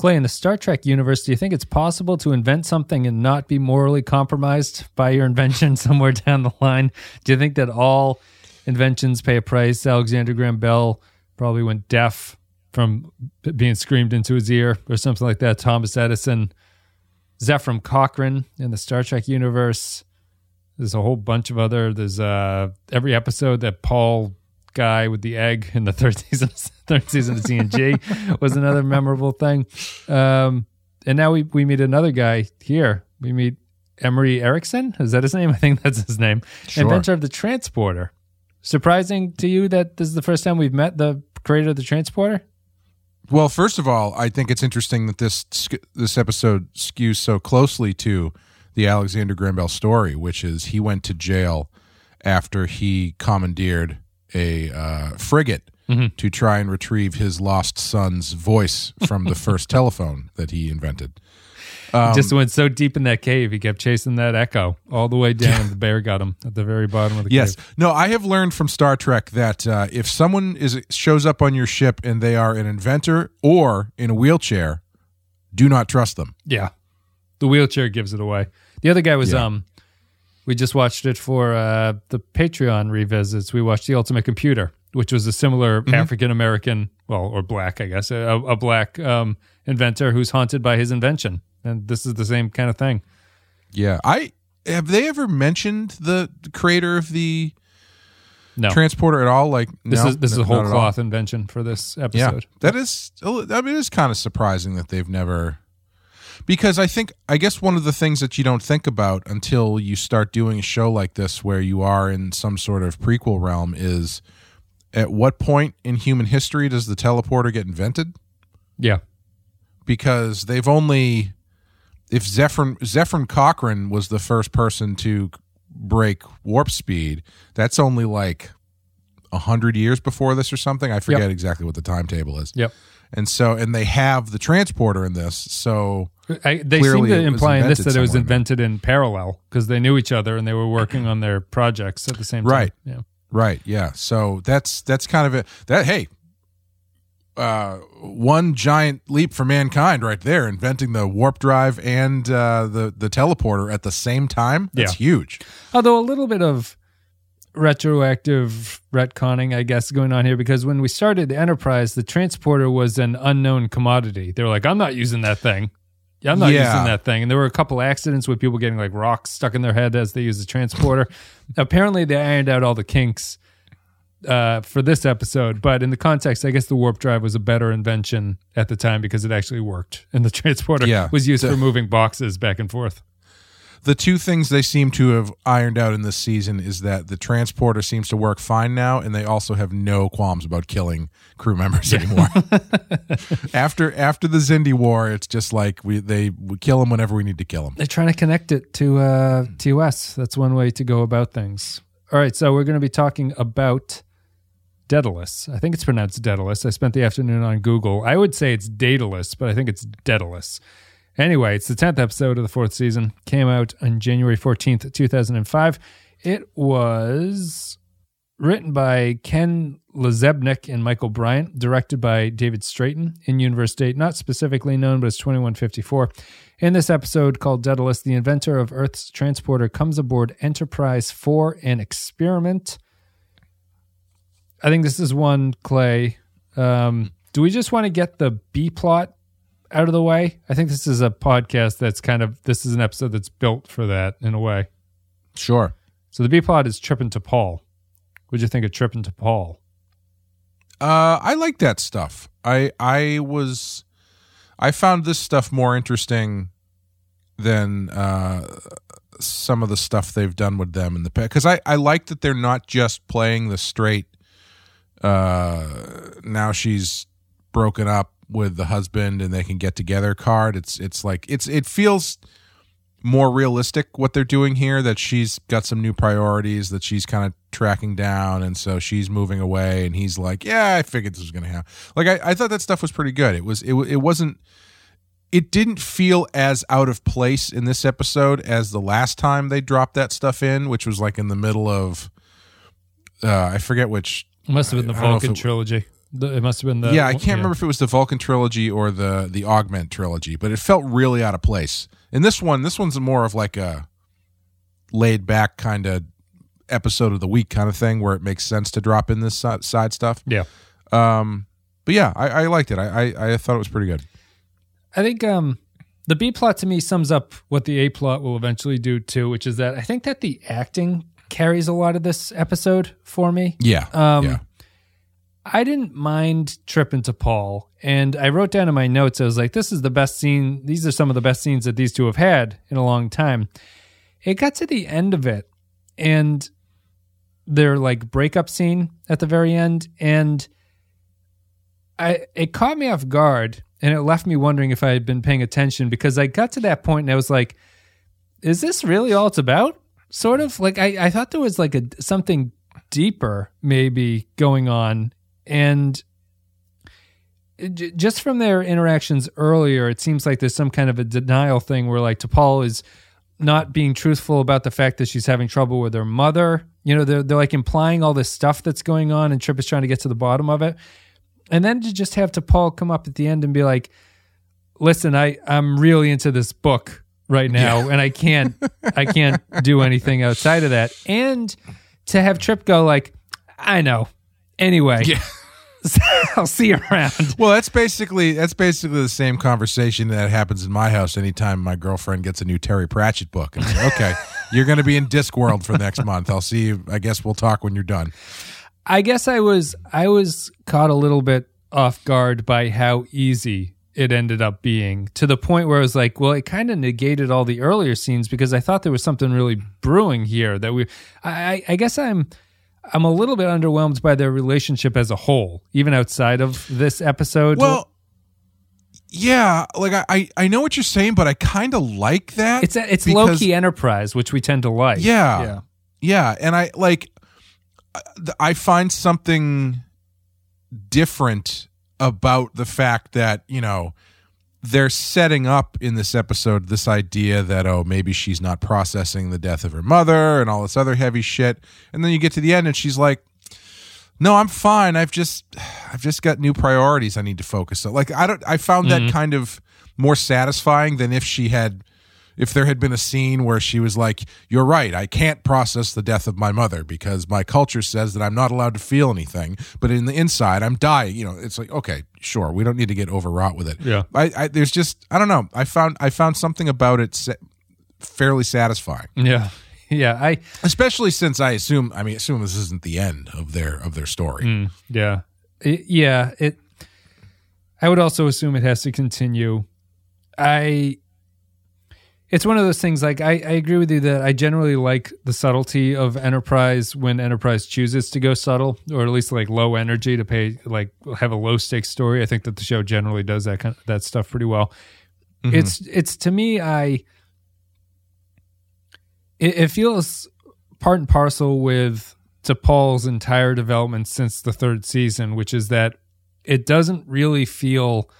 Clay, in the Star Trek universe, do you think it's possible to invent something and not be morally compromised by your invention somewhere down the line? Do you think that all inventions pay a price? Alexander Graham Bell probably went deaf from being screamed into his ear or something like that. Thomas Edison, Zefram Cochrane in the Star Trek universe. There's a whole bunch of other. There's uh every episode that Paul guy with the egg in the third season third season of TNG was another memorable thing. Um, and now we we meet another guy here. We meet Emery Erickson. Is that his name? I think that's his name. Sure. Inventor of the transporter. Surprising to you that this is the first time we've met the creator of the transporter? Well, first of all, I think it's interesting that this this episode skews so closely to the Alexander Graham Bell story, which is he went to jail after he commandeered a uh, frigate to try and retrieve his lost son's voice from the first telephone that he invented. he just went so deep in that cave, he kept chasing that echo all the way down. and the bear got him at the very bottom of the Yes. cave. No, I have learned from Star Trek that uh, if someone is shows up on your ship and they are an inventor or in a wheelchair, do not trust them. Yeah. The wheelchair gives it away. The other guy was Yeah. um we just watched it for uh the Patreon revisits. We watched The Ultimate Computer, which was a similar Mm-hmm. African American, well, or black, I guess, a, a black um inventor who's haunted by his invention. And this is the same kind of thing. Yeah. I have they ever mentioned the creator of the No. transporter at all? Like this no? is this is a whole cloth invention for this episode. Yeah, that is. I mean, it is kind of surprising that they've never. Because I think, I guess one of the things that you don't think about until you start doing a show like this, where you are in some sort of prequel realm, is at what point in human history does the teleporter get invented? Yeah. Because they've only, if Zephyr Zephyr Cochrane was the first person to break warp speed, that's only like a hundred years before this or something. I forget exactly what the timetable is. Yep. And so, and they have the transporter in this. So, I, they seem to imply in this that it was somewhere in there. invented in parallel because they knew each other and they were working on their projects at the same time. Right. Yeah. right, yeah. So that's that's kind of it. That hey, uh, one giant leap for mankind right there, inventing the warp drive and uh, the the teleporter at the same time. That's Yeah. huge. Although a little bit of retroactive retconning, I guess, going on here because when we started the Enterprise, the transporter was an unknown commodity. They were like, I'm not using that thing. Yeah, I'm not Yeah. using that thing. And there were a couple accidents with people getting like rocks stuck in their head as they use the transporter. Apparently, they ironed out all the kinks uh, for this episode. But in the context, I guess the warp drive was a better invention at the time because it actually worked. And the transporter Yeah. was used The- for moving boxes back and forth. The two things they seem to have ironed out in this season is that the transporter seems to work fine now, and they also have no qualms about killing crew members anymore. after after the Xindi War, it's just like we they we kill them whenever we need to kill them. They're trying to connect it to uh, TOS. That's one way to go about things. All right, so we're going to be talking about Daedalus. I think it's pronounced Daedalus. I spent the afternoon on Google. I would say it's Daedalus, but I think it's Daedalus. Anyway, it's the 10th episode of the fourth season. Came out on January 14th, 2005. It was written by Ken LaZebnik and Michael Bryant, directed by David Straiton, in universe date not specifically known, but it's 2154. In this episode called Daedalus, the inventor of Earth's transporter comes aboard Enterprise for an experiment. I think this is one, Clay. Um, do we just want to get the B plot out of the way? I think this is a podcast that's kind of, this is an episode that's built for that in a way. Sure. So the B plot is Trip and T'Pol. What'd you think of Trip and T'Pol? Uh, I like that stuff. I I was I found this stuff more interesting than uh, some of the stuff they've done with them in the past. Because I I like that they're not just playing the straight. Uh, now she's broken up with the husband and they can get together card. It's it's like it's it feels more realistic what they're doing here that she's got some new priorities that she's kind of tracking down and so she's moving away and he's like yeah i figured this was gonna happen like i, I thought that stuff was pretty good it was it, it wasn't it didn't feel as out of place in this episode as the last time they dropped that stuff in which was like in the middle of uh i forget which It must have been the I don't know if Vulcan trilogy. The, it must have been the yeah, I can't remember if it was the Vulcan trilogy or the the Augment trilogy, but it felt really out of place. And this one, this one's more of like a laid back kind of episode of the week kind of thing where it makes sense to drop in this side stuff. Yeah, Um, but yeah, I, I liked it. I, I I thought it was pretty good. I think um, the B plot to me sums up what the A plot will eventually do too, which is that I think that the acting carries a lot of this episode for me. Yeah, Um, yeah, I didn't mind Trip and T'Pol, and I wrote down in my notes. I was like, "This is the best scene. These are some of the best scenes that these two have had in a long time." It got to the end of it, and their like breakup scene at the very end, and I it caught me off guard, and it left me wondering if I had been paying attention because I got to that point and I was like, "Is this really all it's about?" Sort of like I, I thought there was like a something deeper maybe going on and just from their interactions earlier, it seems like there's some kind of a denial thing where like T'Pol is not being truthful about the fact that she's having trouble with her mother. You know, they're, they're like implying all this stuff that's going on, and Trip is trying to get to the bottom of it. And then to just have T'Pol come up at the end and be like, listen, I, I'm really into this book right now, and I can't I can't do anything outside of that. And to have Trip go like, I know. Anyway, Yeah. I'll see you around. Well, that's basically that's basically the same conversation that happens in my house anytime my girlfriend gets a new Terry Pratchett book. And say, okay, you're going to be in Discworld for next month. I'll see you. I guess we'll talk when you're done. I guess I was I was caught a little bit off guard by how easy it ended up being to the point where I was like, well, it kind of negated all the earlier scenes because I thought there was something really brewing here that we I, I- I guess I'm I'm a little bit underwhelmed by their relationship as a whole, even outside of this episode. Well, yeah, like I I, I know what you're saying, but I kind of like that. it's a, it's because- low key enterprise, which we tend to like. Yeah. yeah. Yeah, and I like I find something different about the fact that, you know, they're setting up in this episode this idea that oh maybe she's not processing the death of her mother and all this other heavy shit. And then you get to the end and she's like no i'm fine. I've just i've just got new priorities i need to focus on. Like i don't i found that mm-hmm. kind of more satisfying than if she had if there had been a scene where she was like you're right i can't process the death of my mother because my culture says that i'm not allowed to feel anything but in the inside i'm dying you know it's like okay sure we don't need to get overwrought with it Yeah. i, I there's just i don't know i found i found something about it sa- fairly satisfying Yeah. Yeah. I especially since i assume i mean assume this isn't the end of their of their story Mm, yeah. It- yeah. It. I would also assume it has to continue. I. It's one of those things. Like I, I agree with you that I generally like the subtlety of Enterprise when Enterprise chooses to go subtle, or at least like low energy to pay like have a low stakes story. I think that the show generally does that kind of, that stuff pretty well. Mm-hmm. It's it's to me I. It, it feels part and parcel with T'Pol's entire development since the third season, which is that it doesn't really feel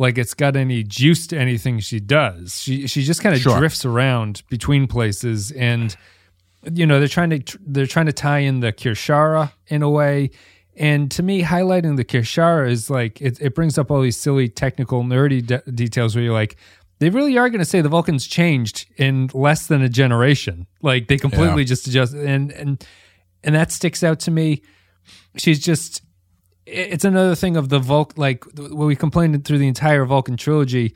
like it's got any juice to anything she does. She she just kind of Sure. drifts around between places, and you know they're trying to they're trying to tie in the Kir'Shara in a way. And to me, highlighting the Kir'Shara is like it, it brings up all these silly technical nerdy de- details where you're like, they really are going to say the Vulcans changed in less than a generation. Like they completely Yeah. just adjust, and and and that sticks out to me. She's just it's another thing of the Vulc like what we complained through the entire Vulcan trilogy.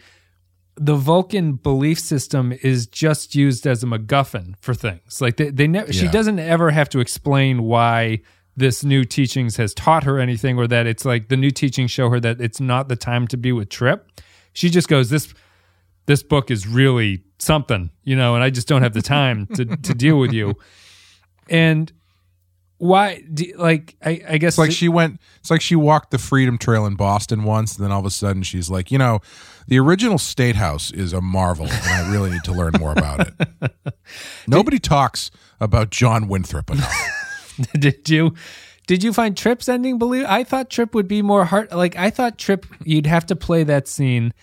The Vulcan belief system is just used as a MacGuffin for things. Like they, they never, she doesn't ever have to explain why this new teachings has taught her anything, or that it's like the new teachings show her that it's not the time to be with Trip. She just goes, "This this book is really something, you know, and I just don't have the time to to deal with you." And why, do, like, I, I guess It's like she went. It's like she walked the Freedom Trail in Boston once, and then all of a sudden she's like, you know, the original State House is a marvel, and I really need to learn more about it. Nobody talks about John Winthrop enough. did you did you find Trip's ending believe? I thought Trip would be more heart. Like I thought Trip, you'd have to play that scene.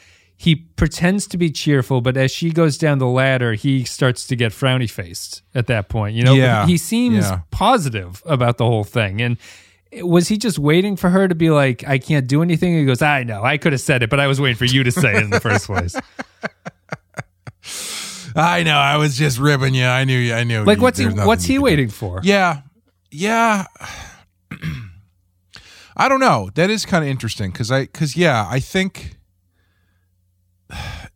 He pretends to be cheerful, but as she goes down the ladder, he starts to get frowny faced at that point. You know, Yeah. he seems Yeah. positive about the whole thing, and was he just waiting for her to be like, I can't do anything? he goes, I know, I could have said it, but I was waiting for you to say it in the first place. I know. I was just ribbing you. I knew you. I knew. Like, you, what's he? What's he could do. waiting for? Yeah, yeah. I don't know. That is kind of interesting because I because yeah, I think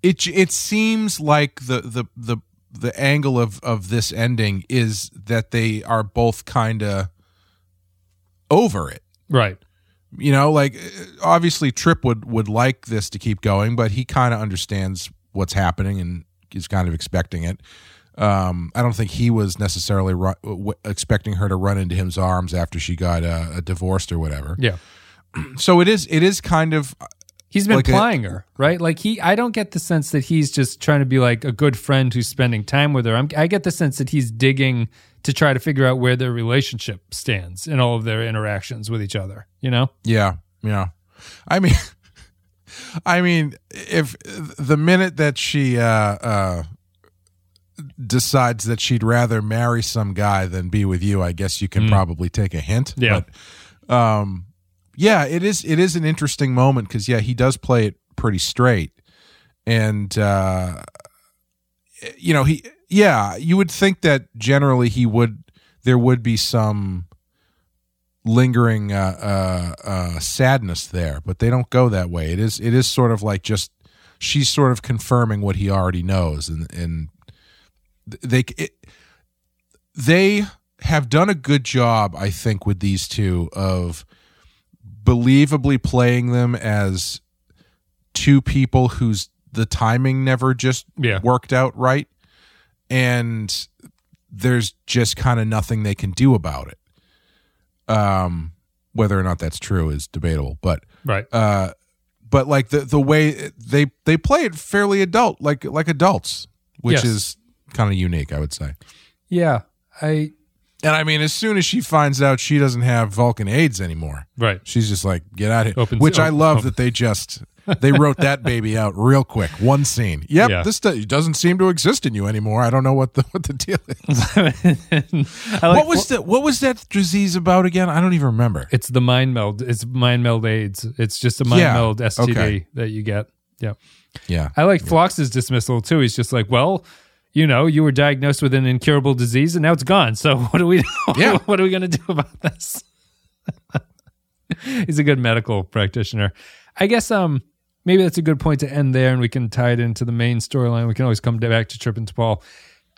it it seems like the the the the angle of of this ending is that they are both kind of over it. Right. You know, like obviously Trip would would like this to keep going, but he kind of understands what's happening and is kind of expecting it. Um, I don't think he was necessarily ru- w- expecting her to run into his arms after she got uh, divorced or whatever. Yeah. So it is it is kind of He's been Like a- plying her, right? Like he, I don't get the sense that he's just trying to be like a good friend who's spending time with her. I'm, I get the sense that he's digging to try to figure out where their relationship stands in all of their interactions with each other. You know? yeah yeah. I mean, I mean, if the minute that she uh, uh, decides that she'd rather marry some guy than be with you, I guess you can probably take a hint. Yeah. But, um, yeah, it is. It is an interesting moment because yeah, he does play it pretty straight, and uh, you know he yeah, you would think that generally he would there would be some lingering uh, uh, uh, sadness there, but they don't go that way. It is it is sort of like just she's sort of confirming what he already knows, and and they it, they have done a good job, I think, with these two of believably playing them as two people whose the timing never just Yeah. worked out right, and there's just kind of nothing they can do about it. Um, whether or not that's true is debatable, but Right. uh, but like the the way they they play it fairly adult, like like adults, which Yes. is kind of unique, I would say. yeah. I. And I mean, as soon as she finds out she doesn't have Vulcan AIDS anymore, Right. she's just like, "Get out of here!" Opens- Which I love that they just they wrote that baby out real quick, one scene. Yep, Yeah. this do- doesn't seem to exist in you anymore. I don't know what the what the deal is. Like what was the what was that disease about again? I don't even remember. It's the mind meld. It's mind meld AIDS. It's just a mind Yeah. meld STD Okay. that you get. Yeah. Yeah, I like Phlox's dismissal too. He's just like, well, you know, you were diagnosed with an incurable disease and now it's gone. So what do we Yeah. what are we going to do about this? He's a good medical practitioner. I guess um maybe that's a good point to end there and we can tie it into the main storyline. We can always come back to Trip and T'Pol.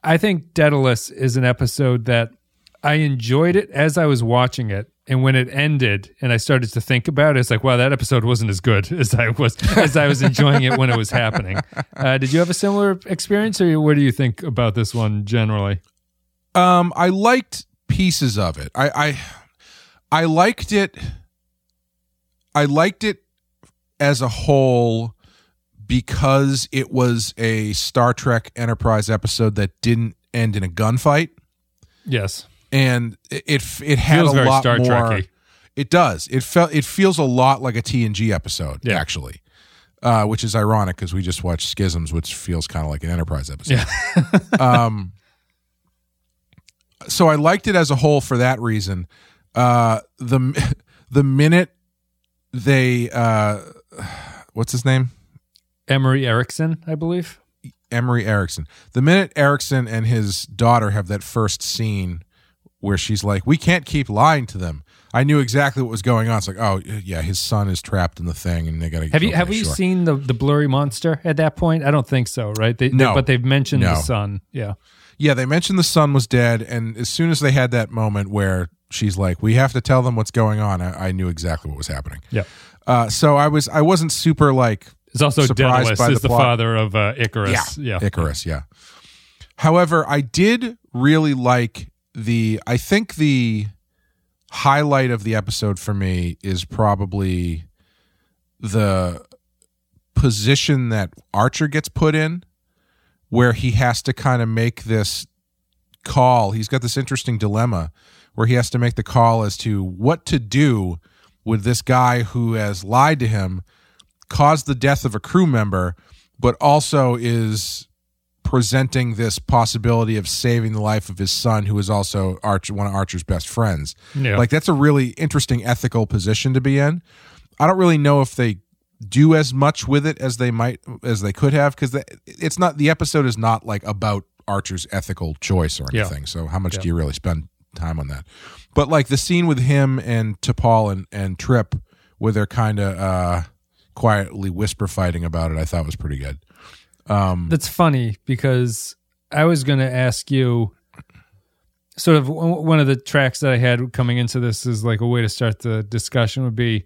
I think Daedalus is an episode that I enjoyed it as I was watching it. And when it ended and I started to think about it, it's like, wow, that episode wasn't as good as I was as I was enjoying it when it was happening. Uh, did you have a similar experience, or what do you think about this one generally? Um, I liked pieces of it. I, I I liked it. I liked it as a whole because it was a Star Trek Enterprise episode that didn't end in a gunfight, Yes, and it it, it had feels a very lot Star more. Trekky. It does. It felt. It feels a lot like a TNG episode, Yeah. actually, uh, which is ironic because we just watched Schisms, which feels kind of like an Enterprise episode. um, so I liked it as a whole for that reason. Uh, the the minute they uh, what's his name Emery Erickson, I believe. Emery Erickson. The minute Erickson and his daughter have that first scene where she's like, "We can't keep lying to them." I knew exactly what was going on. It's like, oh yeah, his son is trapped in the thing, and they got to. Have you have you seen the the blurry monster at that point? I don't think so, right? They, No. but they've mentioned No. the son. Yeah, Yeah, they mentioned the son was dead, and as soon as they had that moment where she's like, "We have to tell them what's going on," I, I knew exactly what was happening. yeah. Uh, so I was I wasn't super like It's also Surprised by is the the, father of uh, Icarus. Yeah, Icarus, yeah. However, I did really like the I think the highlight of the episode for me is probably the position that Archer gets put in where he has to kind of make this call. He's got this interesting dilemma where he has to make the call as to what to do with this guy who has lied to him, caused the death of a crew member, but also is presenting this possibility of saving the life of his son, who is also Archer, one of Archer's best friends. Yeah. Like that's a really interesting ethical position to be in. I don't really know if they do as much with it as they might as they could have because it's not the episode is not like about Archer's ethical choice or Yeah. anything. So how much Yeah. do you really spend time on that? But like the scene with him and T'Pol and and Trip, where they're kind of uh, quietly whisper fighting about it, I thought was pretty good. Um, That's funny because I was going to ask you sort of one of the tracks that I had coming into this is like a way to start the discussion would be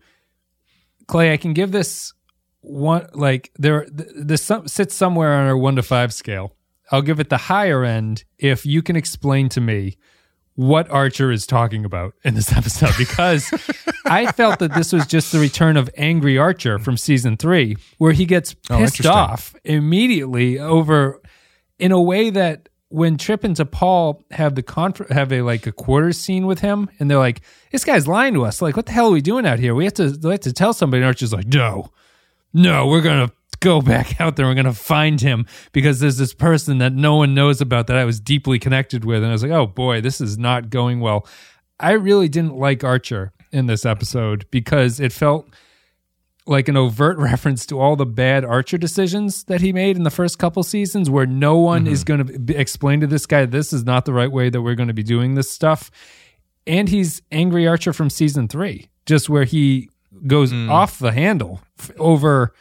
Clay, I can give this one like there this sits somewhere on our 1 to 5 scale. I'll give it the higher end if you can explain to me what Archer is talking about in this episode because I felt that this was just the return of Angry Archer from season three, where he gets Oh, pissed interesting. off immediately over in a way that when Trip and T'Pol have the conf- have a like a quarter scene with him, and they're like, "This guy's lying to us. Like, what the hell are we doing out here? We have to we have to tell somebody." And Archer's like, "No, no, we're gonna go back out there. We're gonna find him because there's this person that no one knows about that I was deeply connected with." And I was like, "Oh boy, this is not going well." I really didn't like Archer in this episode because it felt like an overt reference to all the bad Archer decisions that he made in the first couple seasons, where no one is mm-hmm. going to explain to this guy this is not the right way that we're going to be doing this stuff. And he's angry Archer from season three, just where he goes off the handle f- over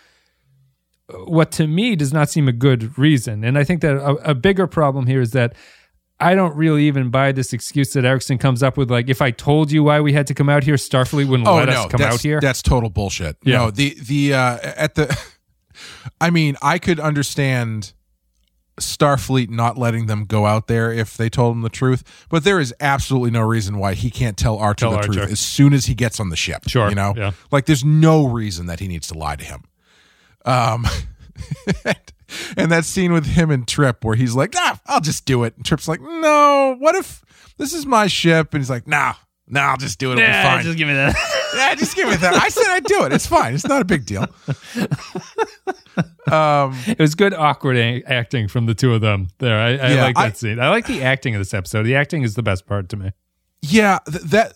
what to me does not seem a good reason. And I think that a, a bigger problem here is that I don't really even buy this excuse that Erickson comes up with. Like, if I told you why we had to come out here, Starfleet wouldn't Oh let no, us come out here. that's total bullshit. Yeah. No, the the uh, at the, I mean, I could understand Starfleet not letting them go out there if they told him the truth, but there is absolutely no reason why he can't tell Archer Tell the Archer. truth as soon as he gets on the ship. Sure, you know, yeah. like there's no reason that he needs to lie to him. Um, and that scene with him and Trip where he's like, "Ah, I'll just do it," and Trip's like, "No, what if this is my ship?" And he's like, "Nah, nah, I'll just do it. It'll be fine." give me that. yeah, just give me that. I said I'd do it. It's fine. It's not a big deal. Um, it was good awkward a- acting from the two of them there. I, I Yeah, like that I- scene. I like the acting of this episode. The acting is the best part to me. yeah, th- that.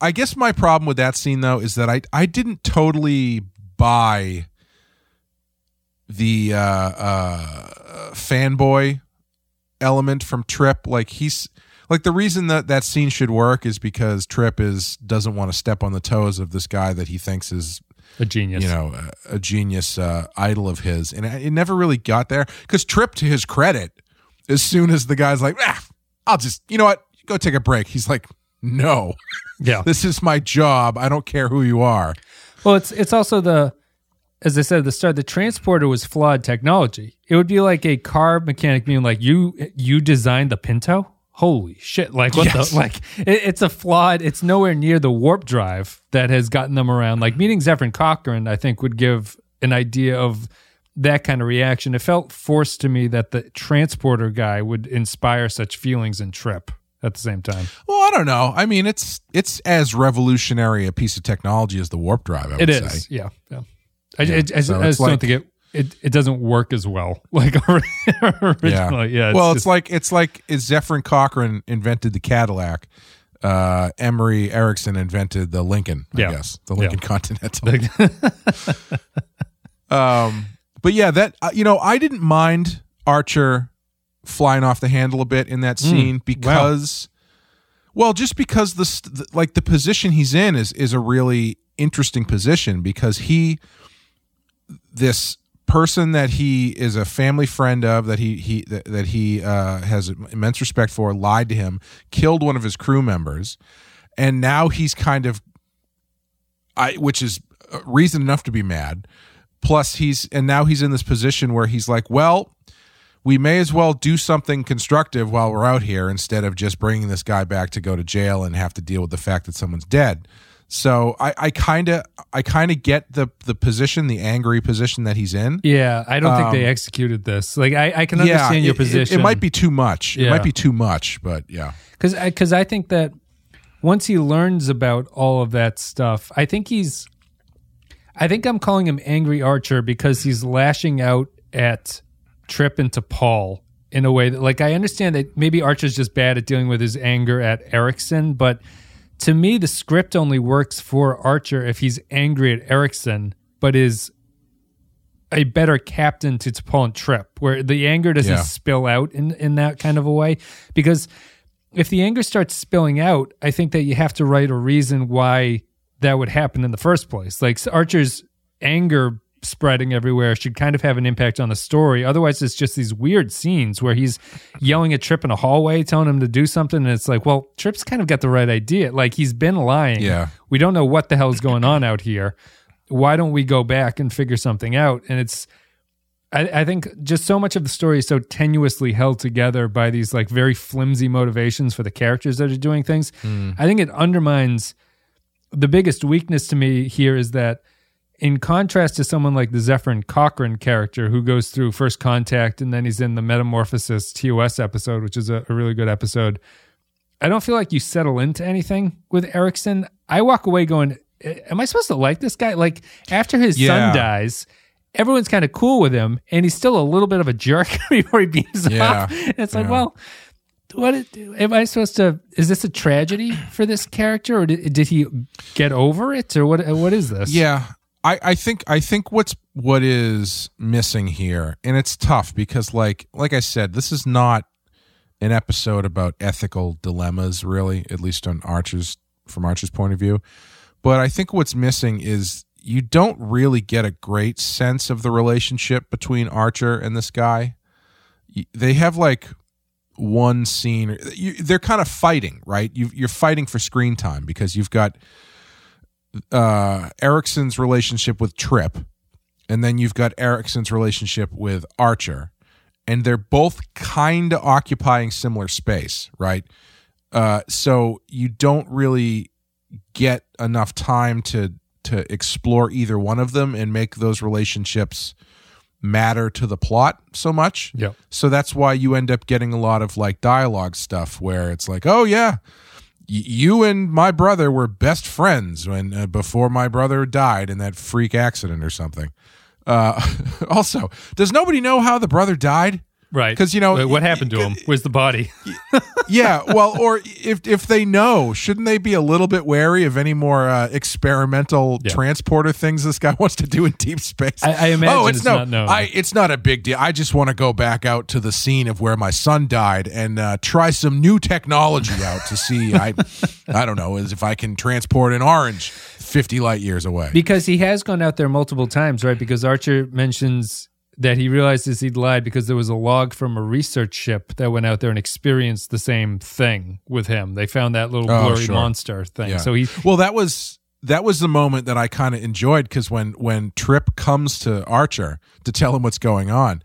I guess my problem with that scene though is that I I didn't totally buy the uh, uh, fanboy element from Trip. Like he's like the reason that that scene should work is because Trip is doesn't want to step on the toes of this guy that he thinks is A genius. you know a, a genius uh, idol of his, and it never really got there. Because Trip, to his credit, as soon as the guy's like, ah, "I'll just, you know what, go take a break," he's like, "No, yeah. this is my job. I don't care who you are." Well, it's it's also the as I said at the start, the transporter was flawed technology. It would be like a car mechanic being like, "You you designed the Pinto." Holy shit! Like what Yes. the like? It, it's a flawed. It's nowhere near the warp drive that has gotten them around. Like meeting Zephyr Cochrane, I think would give an idea of that kind of reaction. It felt forced to me that the transporter guy would inspire such feelings in Trip at the same time. Well, I don't know. I mean, it's it's as revolutionary a piece of technology as the warp drive. I would It is, say. yeah, yeah. I, Yeah, I, I, so I just don't think it, it it doesn't work as well like originally. Yeah. well, just- it's like it's like if Zephyr Cochrane invented the Cadillac. Uh, Emery Erickson invented the Lincoln. I Yeah. guess the Yeah. Lincoln Continental. Um, but yeah, that uh, you know, I didn't mind Archer flying off the handle a bit in that scene because, well, just because the, the like the position he's in is is a really interesting position because he this person that he is a family friend of that he he that, that he uh, has immense respect for lied to him killed one of his crew members and now he's kind of I which is uh, reason enough to be mad. Plus he's and now he's in this position where he's like well we may as well do something constructive while we're out here instead of just bringing this guy back to go to jail and have to deal with the fact that someone's dead so i i kind of i kind of get the the position the angry position that he's in yeah, I don't think they um, executed this. Like I, I can understand your it- it- position. It, might be too much. It might be too much, but yeah. because because I, think that once he learns about all of that stuff, I think he's. I think I'm calling him Angry Archer because he's lashing out at Trip and T'Pol in a way that, like, I understand that maybe Archer's just bad at dealing with his anger at Erickson, but to me, the script only works for Archer if he's angry at Erickson, but is a better captain to T'Pol and Trip, where the anger doesn't Yeah. spill out in, in that kind of a way. Because if the anger starts spilling out, I think that you have to write a reason why that would happen in the first place. Like Archer's anger spreading everywhere should kind of have an impact on the story. Otherwise, it's just these weird scenes where he's yelling at Trip in a hallway, telling him to do something, and it's like, well, Trip's kind of got the right idea. Like he's been lying. Yeah. We don't know what the hell's going on out here. Why don't we go back and figure something out? And it's I, I think just so much of the story is so tenuously held together by these like very flimsy motivations for the characters that are doing things. Hmm. I think it undermines the biggest weakness to me here is that in contrast to someone like the Zefram Cochrane character who goes through first contact and then he's in the Metamorphosis TOS episode, which is a, a really good episode. I don't feel like you settle into anything with Erickson. I walk away going, Am I supposed to like this guy? Like after his Yeah. son dies, everyone's kind of cool with him, and he's still a little bit of a jerk before he beams Yeah. off. And it's like, Yeah. well, what am I supposed to? Is this a tragedy for this character, or did, did he get over it, or what? What is this? Yeah. I, I think I think what's what is missing here, and it's tough because like like I said, this is not an episode about ethical dilemmas, really, at least on Archer's from Archer's point of view. But I think what's missing is you don't really get a great sense of the relationship between Archer and this guy. They have like one scene. You, they're kind of fighting, right? You, you're fighting for screen time because you've got uh, Erickson's relationship with Trip, and then you've got Erickson's relationship with Archer, and they're both kind of occupying similar space, right? Uh, so you don't really get enough time to to explore either one of them and make those relationships matter to the plot so much. Yep. So that's why you end up getting a lot of like dialogue stuff where it's like, "Oh yeah, you and my brother were best friends when uh, before my brother died in that freak accident or something." Uh, also, does nobody know how the brother died? Right. 'Cause, you know, Wait, what happened to him? Where's the body? yeah, well, or if if they know, shouldn't they be a little bit wary of any more uh, experimental Yeah. transporter things this guy wants to do in deep space? I- I imagine oh, it's, it's no, not known. I it's not a big deal. I just want to go back out to the scene of where my son died and uh, try some new technology out to see. I I don't know, as if I can transport an orange fifty light years away. Because he has gone out there multiple times, right? Because Archer mentions that he realizes he'd lied because there was a log from a research ship that went out there and experienced the same thing with him. They found that little Oh, blurry sure. monster thing. Yeah. So he well, that was that was the moment that I kind of enjoyed because when when Trip comes to Archer to tell him what's going on,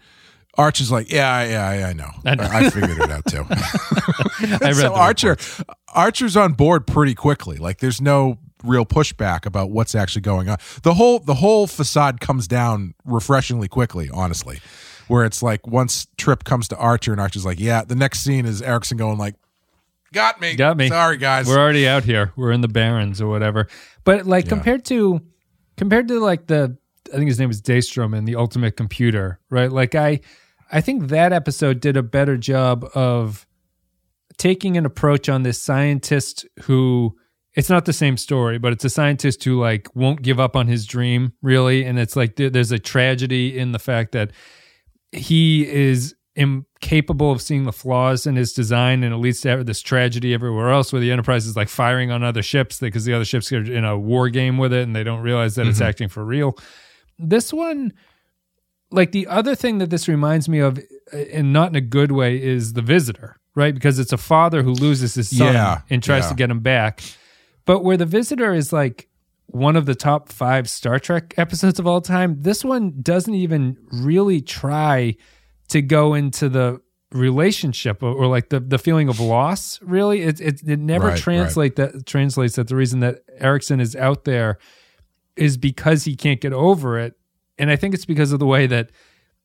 Archer's like, "Yeah, yeah, I, I know. I know. I, figured it out too." I read so Archer, Archer's on board pretty quickly. Like, there's no real pushback about what's actually going on. The whole the whole facade comes down refreshingly quickly, honestly. Where it's like once Trip comes to Archer and Archer's like, "Yeah." The next scene is Erickson going like, "Got me, Got me. Sorry, guys. we're already out here. We're in the Barrens or whatever. But like compared to compared to like the I think his name is Daystrom in the Ultimate Computer, right? Like I I think that episode did a better job of taking an approach on this scientist who it's not the same story, but it's a scientist who like won't give up on his dream, really, and it's like there- there's a tragedy in the fact that he is incapable of seeing the flaws in his design and it leads to this tragedy everywhere else where the enterprise is like firing on other ships because the other ships are in a war game with it and they don't realize that it's acting for real. This one like the other thing that this reminds me of uh, and not in a good way is the visitor right? Because it's a father who loses his son Yeah, and tries yeah. to get him back but where the visitor is like one of the top five Star Trek episodes of all time, this one doesn't even really try to go into the relationship or, or like the, the feeling of loss. Really, it it, it never Right, translate that translates that the reason that Erickson is out there is because he can't get over it, and I think it's because of the way that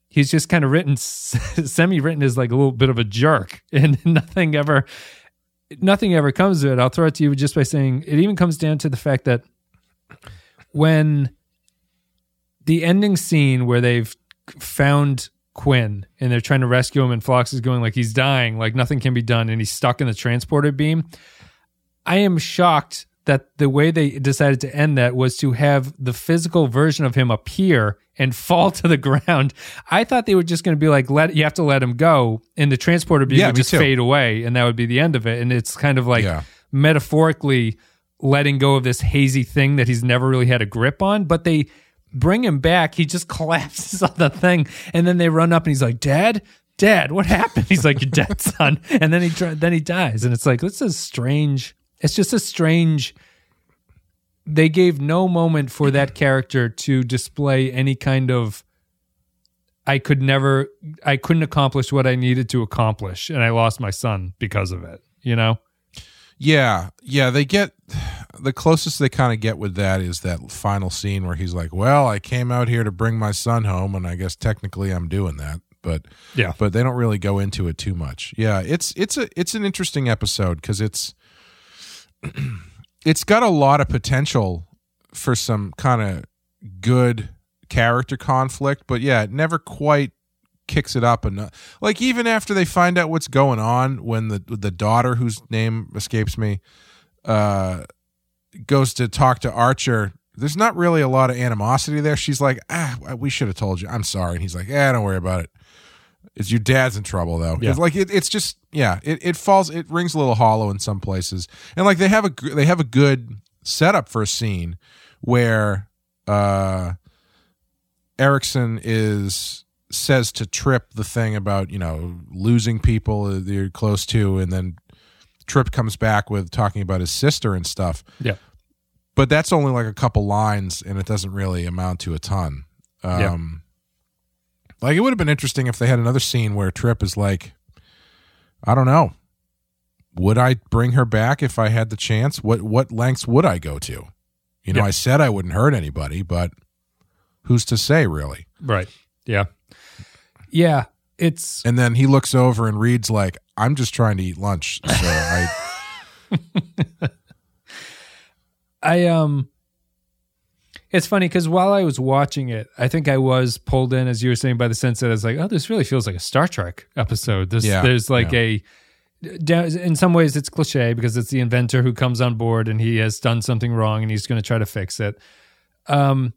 he's just kind of written semi written as like a little bit of a jerk, and nothing ever nothing ever comes of it. I'll throw it to you just by saying it even comes down to the fact that when the ending scene where they've found Quinn and they're trying to rescue him and Phlox is going like he's dying, like nothing can be done and he's stuck in the transporter beam. I am shocked that the way they decided to end that was to have the physical version of him appear and fall to the ground. I thought they were just going to be like, let you have to let him go, and the transporter beam Yeah, would just too. fade away, and that would be the end of it. And it's kind of like Yeah. metaphorically letting go of this hazy thing that he's never really had a grip on. But they bring him back, he just collapses on the thing, and then they run up and he's like, "Dad." Dad, what happened? He's like, "You're dead, son," and then he then he dies, and it's like this is strange. It's just a strange they gave no moment for that character to display any kind of I could never I couldn't accomplish what I needed to accomplish and I lost my son because of it, you know? Yeah, yeah, they get the closest they kind of get with that is that final scene where he's like, "Well, I came out here to bring my son home, and I guess technically I'm doing that." But Yeah. but they don't really go into it too much. Yeah, it's it's a it's an interesting episode because it's it's got a lot of potential for some kind of good character conflict, but yeah, it never quite kicks it up enough. Like even after they find out what's going on, when the the daughter whose name escapes me uh goes to talk to Archer. There's not really a lot of animosity there. She's like, ah, we should have told you. I'm sorry. And he's like, eh, don't worry about it. It's your dad's in trouble though. Yeah. It's like it, it's just yeah. It, it falls. It rings a little hollow in some places. And like they have a they have a good setup for a scene where uh Erickson is says to Trip the thing about you know losing people that you're close to, and then Trip comes back with talking about his sister and stuff. Yeah. But that's only like a couple lines, and it doesn't really amount to a ton. Yeah. Like it would have been interesting if they had another scene where Trip is like, I don't know, would I bring her back if I had the chance? What what lengths would I go to? You know, Yeah. I said I wouldn't hurt anybody, but who's to say, really? Right. Yeah. Yeah. It's And then he looks over and reads like, "I'm just trying to eat lunch." So I, I um it's funny because while I was watching it, I think I was pulled in, as you were saying, by the sense that I was like, "Oh, this really feels like a Star Trek episode." This, Yeah, there's like a, in some ways, it's cliche because it's the inventor who comes on board and he has done something wrong and he's going to try to fix it. Um,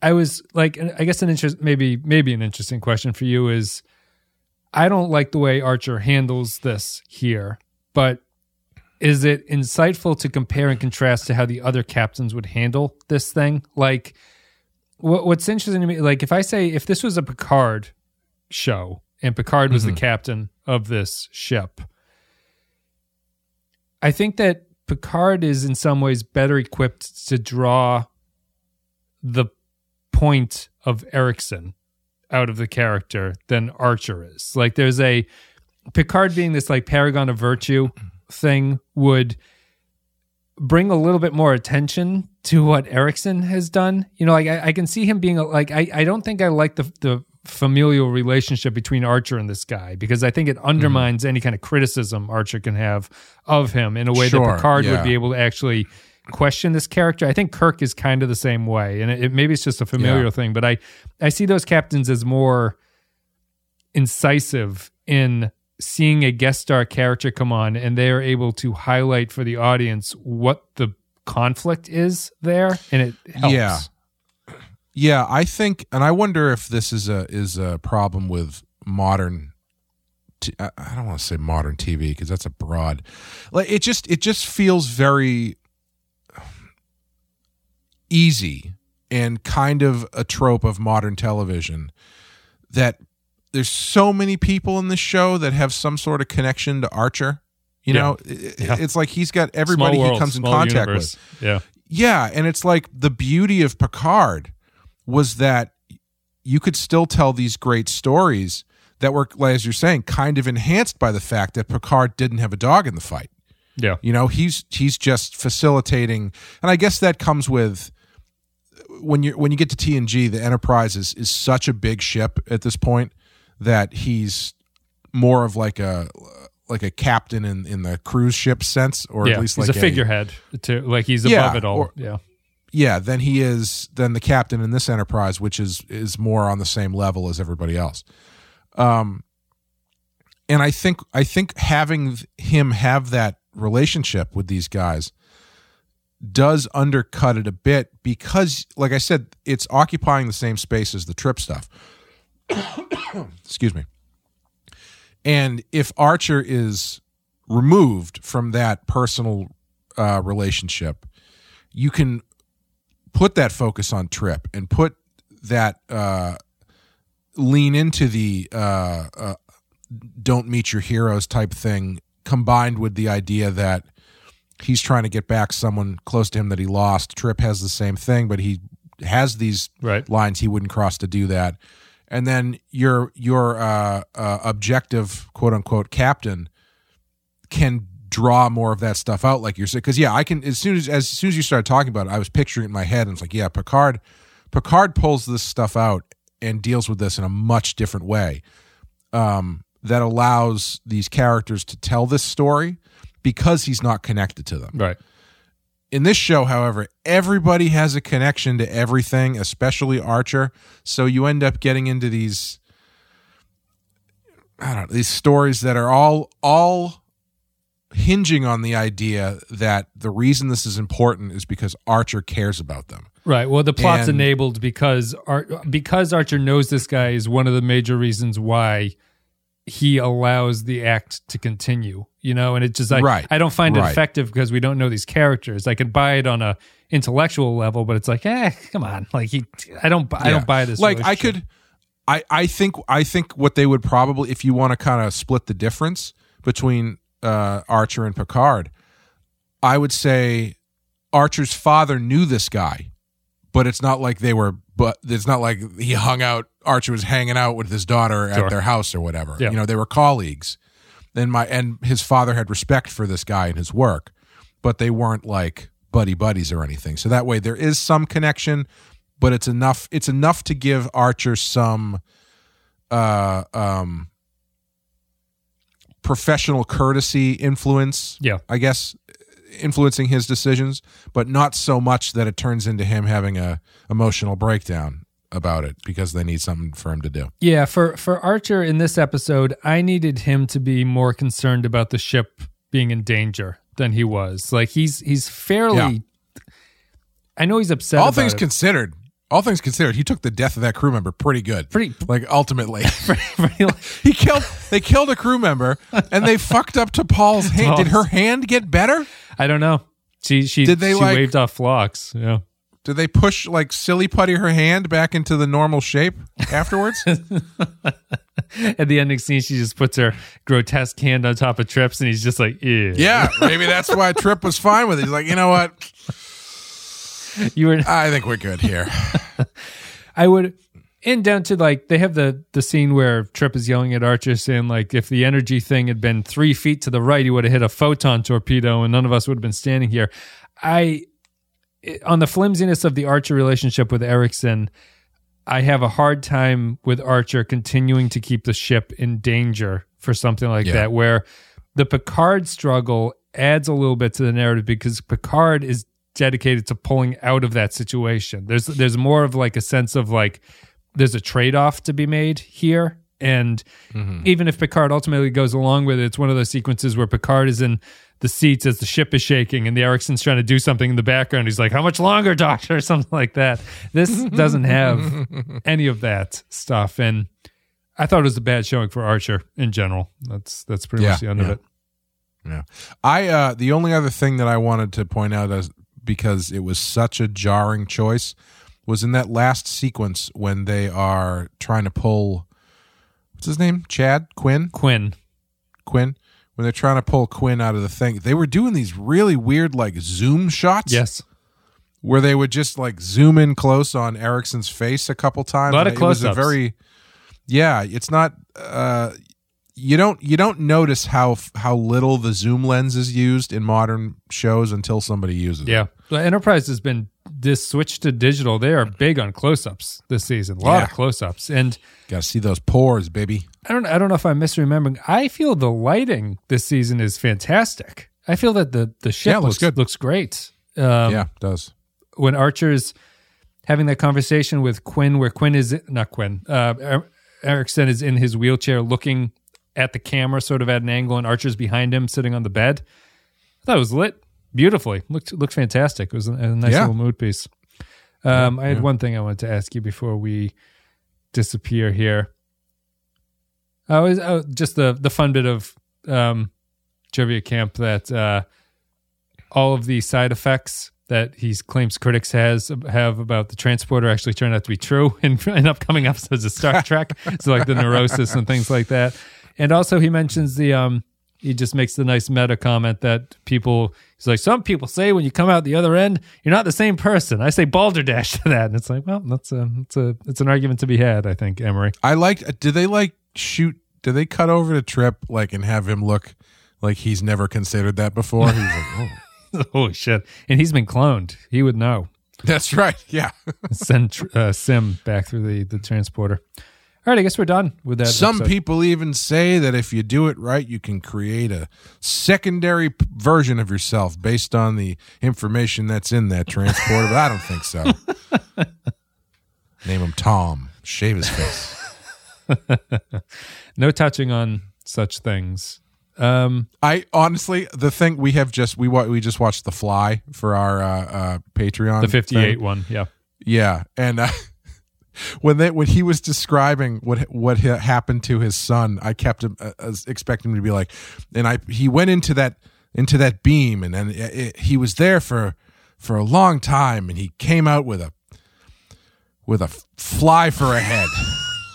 I was like, I guess an interest, maybe maybe an interesting question for you is, I don't like the way Archer handles this here, but is it insightful to compare and contrast to how the other captains would handle this thing? Like, what, what's interesting to me, like, if I say if this was a Picard show and Picard was the mm-hmm. captain of this ship, I think that Picard is in some ways better equipped to draw the point of Erickson out of the character than Archer is. Like, there's a Picard being this like paragon of virtue thing would bring a little bit more attention to what Erickson has done. You know, like I, I can see him being a, like I, I don't think I like the the familial relationship between Archer and this guy because I think it hmm. undermines any kind of criticism Archer can have of him in a way Sure, that Picard would be able to actually question this character. I think Kirk is kind of the same way, and it, it maybe it's just a familial Yeah. thing, but I I see those captains as more incisive in seeing a guest star character come on and they are able to highlight for the audience what the conflict is there and it helps. Yeah. yeah, I think, and I wonder if this is a is a problem with modern. T- I don't want to say modern TV because that's a broad. Like it just it just feels very easy and kind of a trope of modern television that there's so many people in this show that have some sort of connection to Archer. You Yeah. know, It- Yeah. it's like he's got everybody Small he comes in contact universe. with. Yeah. Yeah, and it's like the beauty of Picard was that you could still tell these great stories that were, as you're saying, kind of enhanced by the fact that Picard didn't have a dog in the fight. Yeah. You know, he's he's just facilitating, and I guess that comes with when you when you get to TNG, the Enterprise is is such a big ship at this point that he's more of like a like a captain in in the cruise ship sense, or yeah. at least he's like a figurehead to like he's above Yeah, it all. or- yeah. yeah, than he is then the captain in this enterprise, which is is more on the same level as everybody else. Um, and I think I think having him have that relationship with these guys does undercut it a bit because, like I said, it's occupying the same space as the trip stuff. Excuse me. And if Archer is removed from that personal uh, relationship, you can put that focus on Trip and put that uh, lean into the uh, uh, don't meet your heroes type thing combined with the idea that he's trying to get back someone close to him that he lost. Trip has the same thing, but he has these Right. lines he wouldn't cross to do that. And then your your uh, uh, objective quote unquote captain can draw more of that stuff out, like you're saying. Because yeah, I can as soon as as soon as you started talking about it, I was picturing it in my head, and it's like yeah, Picard Picard pulls this stuff out and deals with this in a much different way um, that allows these characters to tell this story because he's not connected to them. Right. In this show, however, everybody has a connection to everything, especially Archer. So you end up getting into these I don't know, these stories that are all all hinging on the idea that the reason this is important is because Archer cares about them. Right. Well, the plot's And- enabled because Ar- because Archer knows this guy is one of the major reasons why he allows the act to continue. You know, and it just like Right. I don't find it Right. effective because we don't know these characters. I can buy it on a intellectual level, but it's like, eh, come on, like he, I don't, I Yeah. don't buy this. Like I could, I I think I think what they would probably, if you want to kind of split the difference between uh, Archer and Picard, I would say Archer's father knew this guy, but it's not like they were. But it's not like he hung out. Archer was hanging out with his daughter Sure. at their house or whatever. Yeah. You know, they were colleagues. Then my and his father had respect for this guy and his work, but they weren't like buddy buddies or anything. So that way there is some connection, but it's enough it's enough to give Archer some uh um professional courtesy influence, Yeah. I guess influencing his decisions, but not so much that it turns into him having a emotional breakdown about it because they need something for him to do. Yeah, for for Archer in this episode, I needed him to be more concerned about the ship being in danger than he was. Like he's he's fairly Yeah. I know he's upset all things it. considered, all things considered, he took the death of that crew member pretty good. Pretty- like ultimately. Pretty like- he killed they killed a crew member and they fucked up T'Pol's hand. Did her hand get better? I don't know. She she Did they, she like- waved off Phlox. Yeah. Did they push like silly putty her hand back into the normal shape afterwards? At the ending scene, she just puts her grotesque hand on top of Trips, and he's just like, Ew. yeah, maybe that's why Trip was fine with it. He's like, you know what? You were I think we're good here. I would and down to like they have the the scene where Trip is yelling at Archer saying like if the energy thing had been three feet to the right, he would have hit a photon torpedo and none of us would have been standing here. I eh, on the flimsiness of the Archer relationship with Erickson, I have a hard time with Archer continuing to keep the ship in danger for something like Yeah. that, where the Picard struggle adds a little bit to the narrative because Picard is dedicated to pulling out of that situation. There's there's more of like a sense of like there's a trade off to be made here. And even if Picard ultimately goes along with it, it's one of those sequences where Picard is in the seats as the ship is shaking and the Erickson's trying to do something in the background. He's like, How much longer, Doctor? or something like that. This doesn't have any of that stuff. And I thought it was a bad showing for Archer in general. That's that's pretty Yeah, much the end of it. Yeah. I uh the only other thing that I wanted to point out as because it was such a jarring choice was in that last sequence when they are trying to pull what's his name? Chad? Quinn? Quinn. Quinn? When they're trying to pull Quinn out of the thing, they were doing these really weird like zoom shots. Yes. Where they would just like zoom in close on Erickson's face a couple times. A lot of And it was a close-ups. very yeah, it's not uh you don't you don't notice how how little the zoom lens is used in modern shows until somebody uses it. Yeah. The Enterprise has been this switch to digital. They are big on close ups this season. A lot of close ups. And Got to see those pores, baby. I don't I don't know if I'm misremembering. I feel the lighting this season is fantastic. I feel that the the ship Yeah, looks looks good. looks great. Um, yeah, it does. when Archer's having that conversation with Quinn, where Quinn is not Quinn, uh, Er- Erickson is in his wheelchair looking at the camera, sort of at an angle, and Archer's behind him, sitting on the bed. I thought it was lit beautifully. looked looked fantastic. It was a, a nice Yeah. little mood piece. Um, I had one thing I wanted to ask you before we disappear here. I was oh, just the the fun bit of um, trivia camp that uh, all of the side effects that he claims critics has have about the transporter actually turned out to be true in, in upcoming episodes of Star Trek. so like the neurosis and things like that. And also he mentions the um he just makes the nice meta comment that people he's like some people say when you come out the other end you're not the same person. I say balderdash to that, and it's like well that's a it's a it's an argument to be had. I think Emery. I like. Did they like shoot? Did they cut over to Trip like and have him look like he's never considered that before? He's like, oh, Holy shit! And he's been cloned. He would know. that's right. Yeah. Send uh, Sim back through the the transporter. All right, I guess we're done with that. Some episode. people even say that if you do it right, you can create a secondary p- version of yourself based on the information that's in that transporter. but I don't think so. Name him Tom. Shave his face. no touching on such things. Um, I honestly, the thing we have just we wa- we just watched The Fly for our uh, uh, Patreon. the fifty-eight one, yeah. Yeah, and uh, when they when he was describing what what happened to his son, I kept him uh, uh, expecting him to be like, and I he went into that into that beam, and then it, it, he was there for for a long time, and he came out with a with a fly for a head.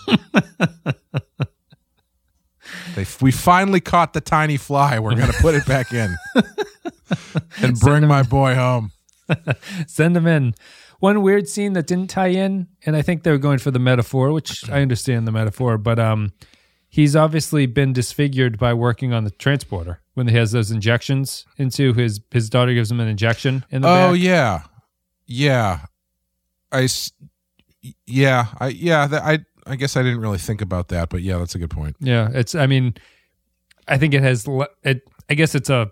they, we finally caught the tiny fly. We're gonna put it back in and bring my boy home. Send him in. One weird scene that didn't tie in, and I think they were going for the metaphor, which I understand the metaphor, but um, he's obviously been disfigured by working on the transporter when he has those injections into his his daughter gives him an injection in the Oh back. yeah, yeah. I, yeah, I yeah. That, I I guess I didn't really think about that, but yeah, that's a good point. Yeah, it's. I mean, I think it has. It. I guess it's a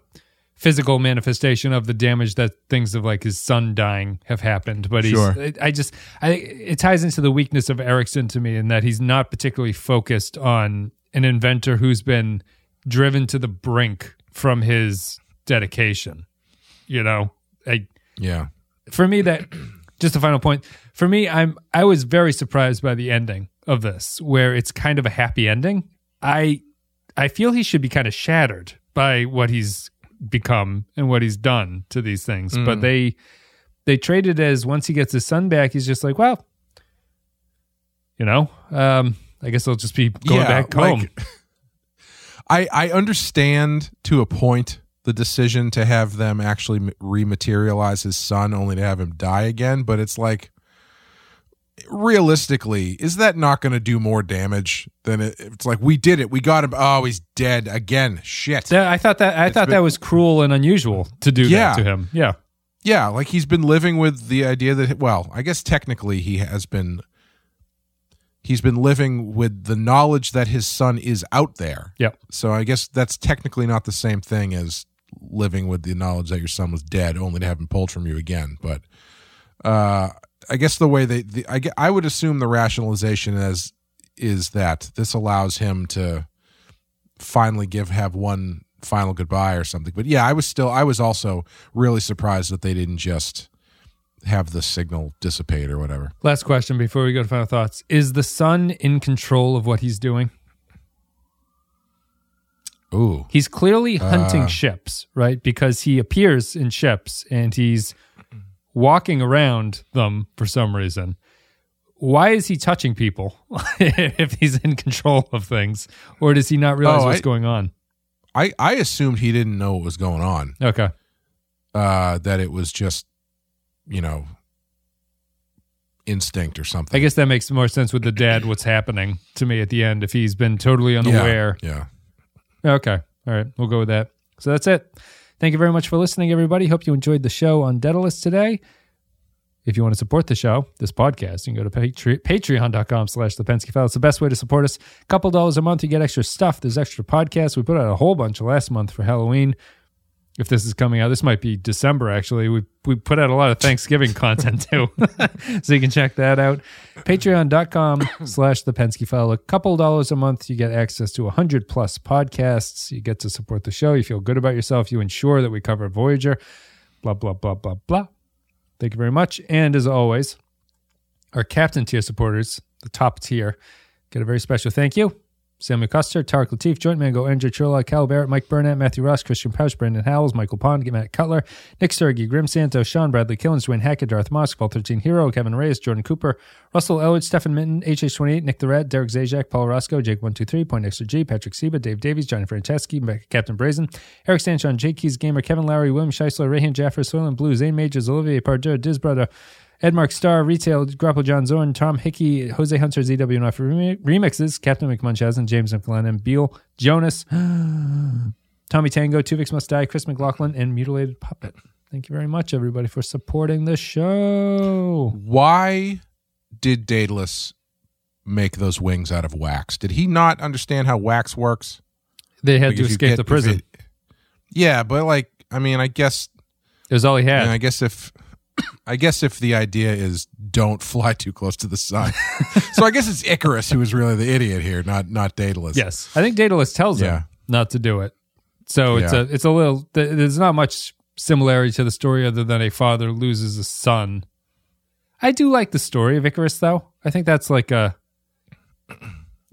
physical manifestation of the damage that things of like his son dying have happened. But he's. Sure. I, just. I. It ties into the weakness of Erickson to me in that he's not particularly focused on an inventor who's been driven to the brink from his dedication. You know, I Yeah, for me that just a final point for me i'm i was very surprised by the ending of this where it's kind of a happy ending i i feel he should be kind of shattered by what he's become and what he's done to these things but they they traded as once he gets his son back he's just like well you know um i guess i'll just be going Yeah, back like- home I I understand to a point the decision to have them actually rematerialize his son, only to have him die again. But it's like, realistically, is that not going to do more damage than it? It's like we did it, we got him. Oh, he's dead again. Shit. That- i thought that i thought been- that was cruel and unusual to do Yeah. that to him yeah Yeah, like he's been living with the idea that well, I guess technically he has been he's been living with the knowledge that his son is out there. Yep. So I guess that's technically not the same thing as living with the knowledge that your son was dead only to have him pulled from you again, but uh I guess the way they the, I I would assume the rationalization is is that this allows him to finally give have one final goodbye or something. But yeah, I was still I was also really surprised that they didn't just have the signal dissipate or whatever. Last question before we go to final thoughts. Is the son in control of what he's doing? Ooh. He's clearly hunting Uh. ships, right? Because he appears in ships and he's walking around them for some reason. Why is he touching people if he's in control of things? Or does he not realize Oh, what's I- going on? I I assumed he didn't know what was going on. Okay. Uh that it was just you know instinct or something. I guess that makes more sense with the dad, what's happening to me at the end if he's been totally yeah, unaware. Yeah. Okay. All right. We'll go with that. So that's it. Thank you very much for listening, everybody. Hope you enjoyed the show on Daedalus today. If you want to support the show, this podcast, you can go to Patre- patreon.com slash the Pensky File. It's the best way to support us. A couple dollars a month, you get extra stuff. There's extra podcasts. We put out a whole bunch last month for Halloween. If this is coming out. This might be December actually. We we put out a lot of Thanksgiving content too. so you can check that out. Patreon.com slash the Pensky file. A couple dollars a month, you get access to hundred plus podcasts. You get to support the show. You feel good about yourself. You ensure that we cover Voyager. Blah blah blah blah blah. Thank you very much. And as always, our captain tier supporters, the top tier, get a very special thank you. Samuel Custer, Tarek Latif, Joint Mango, Andrew Churla, Cal Barrett, Mike Burnett, Matthew Ross, Christian Pouch, Brendan Howells, Michael Pond, Matt Cutler, Nick Sergi, Grim Santo, Sean Bradley Killens, Dwayne Hackett, Darth Mosk, Paul 13 Hero, Kevin Reyes, Jordan Cooper, Russell Elwood, Stephen Minton, HH28, Nick the Derek Zajac, Paul Roscoe, Jake123, Point Extra G, Patrick Seba, Dave Davies, Johnny Franceschi, Captain Brazen, Eric Stanchon, Jake Keys Gamer, Kevin Lowry, William Scheisler, Rayhan Jaffer, Soylent Blue, Zane Majors, Olivier Pardieu, Diz Brother, Edmark Star, Retail, Grapple John Zorn, Tom Hickey, Jose Hunter, ZWNF Remi- Remixes, Captain McMunchausen, James McGlenn, and Beal, Jonas, Tommy Tango, Tuvix Must Die, Chris McLaughlin, and Mutilated Puppet. Thank you very much, everybody, for supporting the show. Why did Daedalus make those wings out of wax? Did he not understand how wax works? They had Like, to escape get- the prison. it- yeah, but like, I mean, I guess, It was all he had. I guess if, I guess if the idea is don't fly too close to the sun, so I guess it's Icarus who is really the idiot here, not not Daedalus. yes, I think Daedalus tells Yeah. him not to do it. So it's Yeah. a it's a little. There's not much similarity to the story other than a father loses a son. I do like the story of Icarus, though. I think that's like a.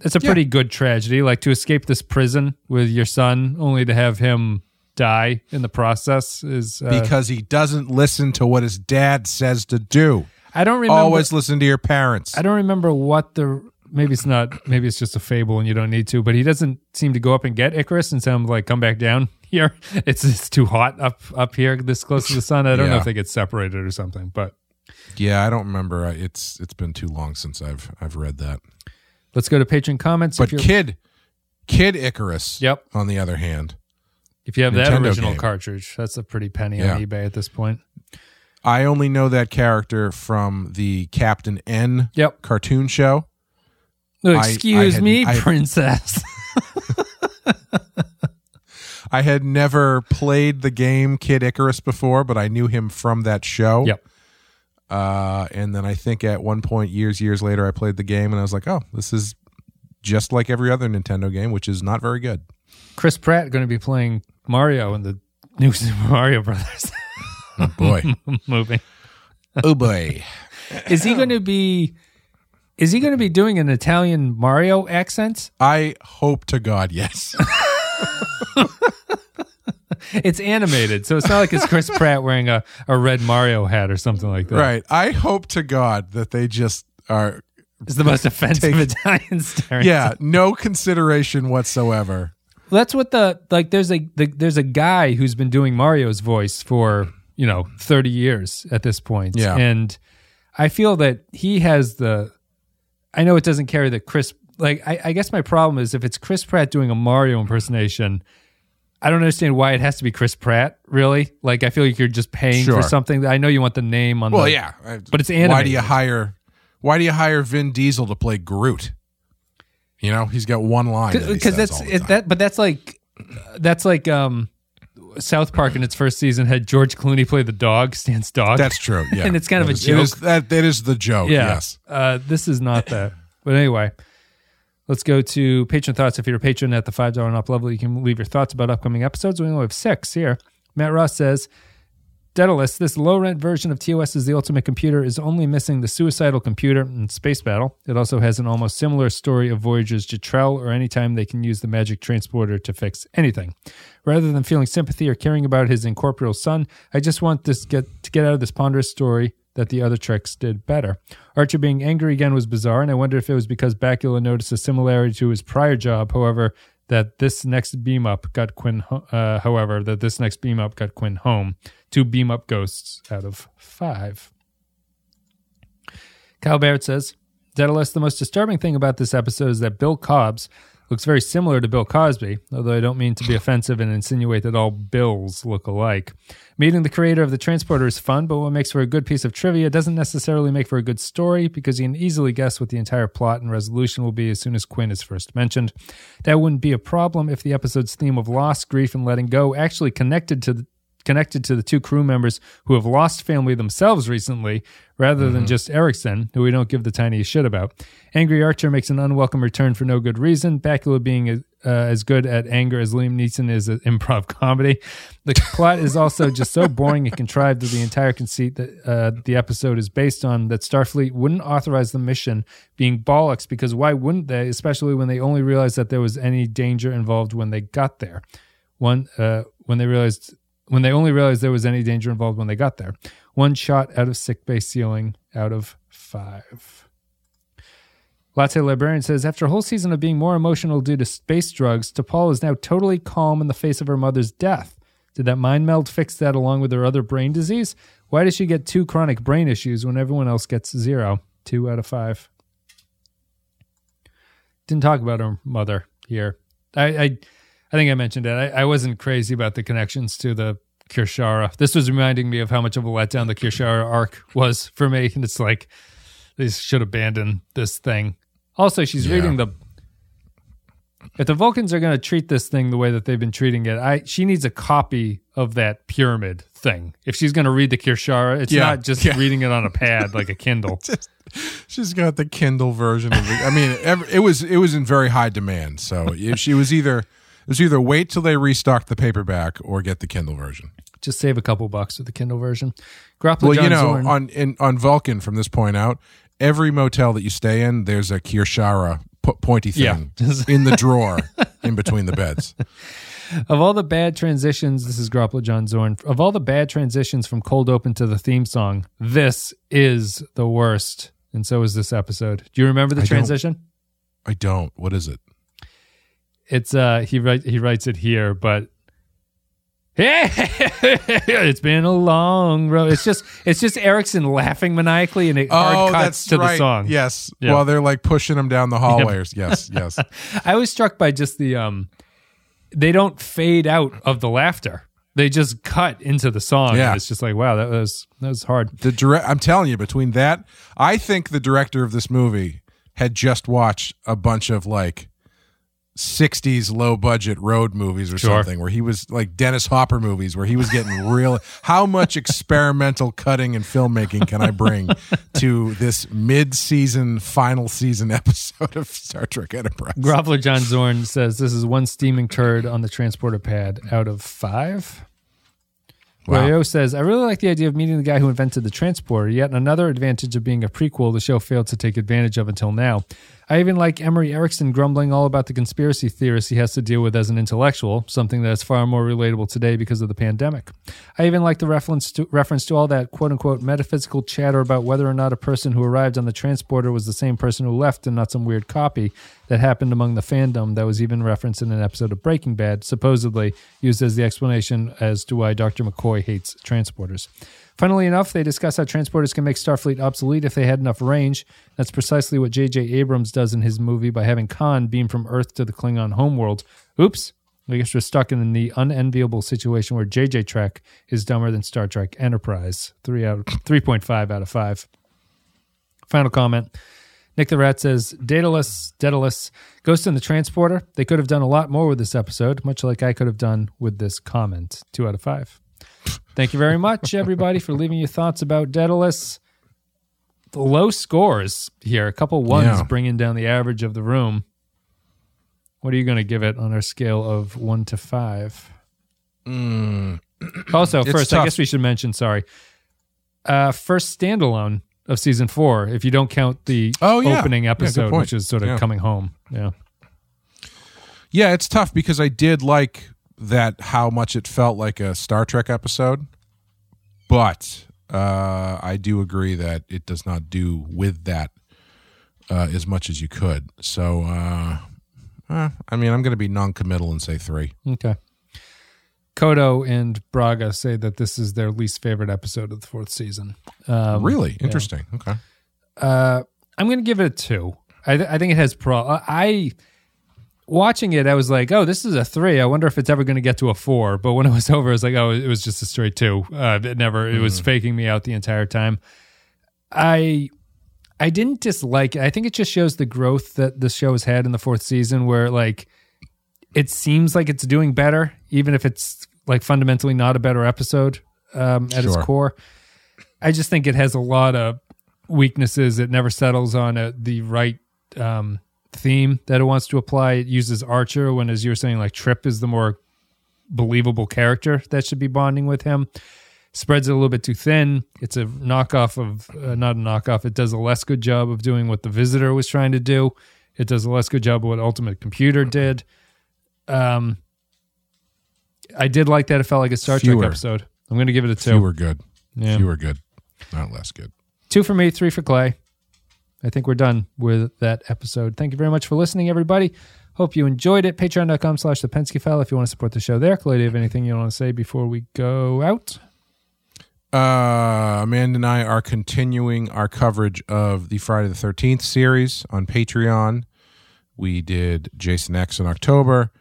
It's a Yeah. pretty good tragedy, like to escape this prison with your son, only to have him die in the process. Is uh, because he doesn't listen to what his dad says to do. I don't remember. Always listen to your parents. I don't remember what the maybe it's not maybe it's just a fable and you don't need to, but he doesn't seem to go up and get Icarus and him like come back down here. It's it's too hot up up here this close to the sun. I don't know if they get separated or something, but Yeah, I don't remember. It's it's been too long since I've I've read that. let's go to patron comments. But Kid Kid Icarus, Yep. on the other hand, if you have that original game. cartridge, that's a pretty penny Yeah. on eBay at this point. I only know that character from the Captain N Yep. cartoon show. Oh, I- I excuse had- me, I- princess. I had never played the game Kid Icarus before, but I knew him from that show. yep. Uh, and then I think at one point, years, years later, I played the game and I was like, oh, this is just like every other Nintendo game, which is not very good. Chris Pratt going to be playing Mario in the new Super Mario Brothers Oh, boy. movie. oh, boy. Is he going to be? Is he going to be doing an Italian Mario accent? I hope to God, yes. It's animated, so it's not like it's Chris Pratt wearing a, a red Mario hat or something like that. right. I hope to God that they just are, It's the most offensive Italian stereotype. yeah, no consideration whatsoever. That's what the like. There's a the, there's a guy who's been doing Mario's voice for you know 30 years at this point. Yeah. and I feel that he has the. I know it doesn't carry the Chris. Like I, I guess my problem is if it's Chris Pratt doing a Mario impersonation. I don't understand why it has to be Chris Pratt. Really, like I feel like you're just paying Sure. for something. I know you want the name on. Well, the, yeah. I- but it's Why do you hire, why do you hire Vin Diesel to play Groot? You know, he's got one line. because says that's it, that but that's like that's like um south park in its first season had george clooney play the dog stan's dog That's true. Yeah, And it's kind of That a is- is- joke. that that is the joke. yeah Yes. uh this is not that but anyway let's go to patron thoughts if you're a patron at the five dollar and up level you can leave your thoughts about upcoming episodes we only have six here matt ross says Daedalus, this low rent version of TOS the ultimate computer, is only missing the suicidal computer and space battle. It also has an almost similar story of Voyager's Jetrel or anytime they can use the magic transporter to fix anything. Rather than feeling sympathy or caring about his incorporeal son, I just want this get to get out of this ponderous story that the other treks did better. Archer being angry again was bizarre, and I wonder if it was because Bakula noticed a similarity to his prior job. However, that this next beam up got Quinn. Uh, however, that this next beam up got Quinn home. Two beam up ghosts out of five. Kyle Barrett says, Daedalus, the most disturbing thing about this episode is that Bill Cobbs Looks very similar to Bill Cosby, although I don't mean to be offensive and insinuate that all Bills look alike. Meeting the creator of the transporter is fun, but what makes for a good piece of trivia doesn't necessarily make for a good story because you can easily guess what the entire plot and resolution will be as soon as Quinn is first mentioned. That wouldn't be a problem if the episode's theme of loss, grief, and letting go actually connected to the connected to the two crew members who have lost family themselves recently, rather Mm-hmm. than just Erickson, who we don't give the tiniest shit about. Angry Archer makes an unwelcome return for no good reason. Bakula being uh, as good at anger as Liam Neeson is at improv comedy. The plot is also just so boring and contrived that the entire conceit that uh, the episode is based on that Starfleet wouldn't authorize the mission being bollocks because why wouldn't they, especially when they only realized that there was any danger involved when they got there. One, uh, when they realized when they only realized there was any danger involved when they got there. One shot out of sick bay ceiling out of five. Latte Librarian says after a whole season of being more emotional due to space drugs, T'Pol is now totally calm in the face of her mother's death. Did that mind meld fix that along with her other brain disease? Why does she get two chronic brain issues when everyone else gets zero? Two out of five. Didn't talk about her mother here. I I, I think I mentioned it. I, I wasn't crazy about the connections to the Kir'Shara. This was reminding me of how much of a letdown the Kir'Shara arc was for me. And it's like they should abandon this thing. Also, she's Yeah. reading the. If the Vulcans are going to treat this thing the way that they've been treating it, I she needs a copy of that pyramid thing. If she's going to read the Kir'Shara, it's Yeah, not just yeah. reading it on a pad like a Kindle. She's got the Kindle version of it. I mean, ev- it was it was in very high demand. So if she was either was either wait till they restock the paperback or get the Kindle version. just save a couple bucks with the Kindle version. Grapple Well, John you know, Zorn. on in, on Vulcan from this point out, every motel that you stay in, there's a Kir'Shara po- pointy Yeah. thing in the drawer in between the beds. Of all the bad transitions, this is Grapple John Zorn. Of all the bad transitions from cold open to the theme song, this is the worst. And so is this episode. Do you remember the I don't. transition? I don't. What is it? It's uh he write he writes it here, but it's been a long road. It's just it's just Erickson laughing maniacally and it hard cuts to the song. Yes. Yeah. While they're like pushing him down the hallways. Yes. Yes. I was struck by just the um they don't fade out of the laughter. They just cut into the song. Yeah. It's just like, wow, that was that was hard. The direct. I'm telling you, between that, I think the director of this movie had just watched a bunch of like 60s low budget road movies or Sure. something where he was like Dennis Hopper movies where he was getting real how much experimental cutting and filmmaking can I bring to this mid-season final season episode of Star Trek Enterprise Groveler John Zorn says this is one steaming turd on the transporter pad out of five. Wow. Royo says, I really like the idea of meeting the guy who invented the transporter, yet another advantage of being a prequel the show failed to take advantage of until now. I even like Emory Erickson grumbling all about the conspiracy theorists he has to deal with as an intellectual, something that is far more relatable today because of the pandemic. I even like the reference to, reference to all that quote unquote metaphysical chatter about whether or not a person who arrived on the transporter was the same person who left and not some weird copy that happened among the fandom that was even referenced in an episode of Breaking Bad, supposedly used as the explanation as to why Dr. McCoy hates transporters. Funnily enough, they discuss how transporters can make Starfleet obsolete if they had enough range. That's precisely what J.J. Abrams does in his movie by having Khan beam from Earth to the Klingon homeworld. Oops. I guess we're stuck in the unenviable situation where JJ Trek is dumber than Star Trek Enterprise. Three out, three point five out of five. Final comment. Nick the Rat says, Daedalus, Daedalus, Ghost in the Transporter. They could have done a lot more with this episode, much like I could have done with this comment. Two out of five. Thank you very much, everybody, for leaving your thoughts about Daedalus. Low scores here, a couple ones Yeah. bringing down the average of the room. What are you going to give it on our scale of one to five? Also, It's first, I guess we should mention, sorry, uh, first standalone of season four, if you don't count the Oh, yeah. opening episode, point. which is sort of Yeah. coming home. Yeah. Yeah, it's tough because I did like that how much it felt like a Star Trek episode, but uh, I do agree that it does not do with that uh, as much as you could. So, uh, uh, I mean, I'm going to be non-committal and say three. Okay. Coto and Braga say that this is their least favorite episode of the fourth season. Um, really interesting. Okay. Uh, I'm going to give it a two. I, th- I think it has pro. I watching it, I was like, "Oh, this is a three. I wonder if it's ever going to get to a four. But when it was over, I was like, "Oh, it was just a straight two. Uh, it never. It was faking me out the entire time. I I didn't dislike it. I think it just shows the growth that the show has had in the fourth season, where like it seems like it's doing better, even if it's like fundamentally not a better episode um, at its core. I just think it has a lot of weaknesses. It never settles on a, the right um, theme that it wants to apply. It uses Archer when, as you were saying, like Trip is the more believable character that should be bonding with him. Spreads it a little bit too thin. It's a knockoff of, uh, not a knockoff. It does a less good job of doing what the visitor was trying to do. It does a less good job of what Ultimate Computer did. Um, I did like that. It felt like a Star Fewer. Trek episode. I'm going to give it a two. Few were good. Yeah. Few were good. Not less good. Two for me, three for Clay. I think we're done with that episode. Thank you very much for listening, everybody. Hope you enjoyed it. Patreon.com slash the Pensky file if you want to support the show there. Clay, do you have anything you want to say before we go out? Uh, Amanda and I are continuing our coverage of the Friday the 13th series on Patreon. We did Jason X in October,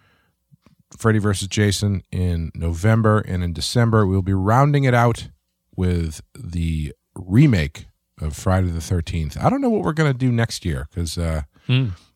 Freddy versus Jason in November, and in December we'll be rounding it out with the remake of Friday the 13th. I don't know what we're going to do next year because uh,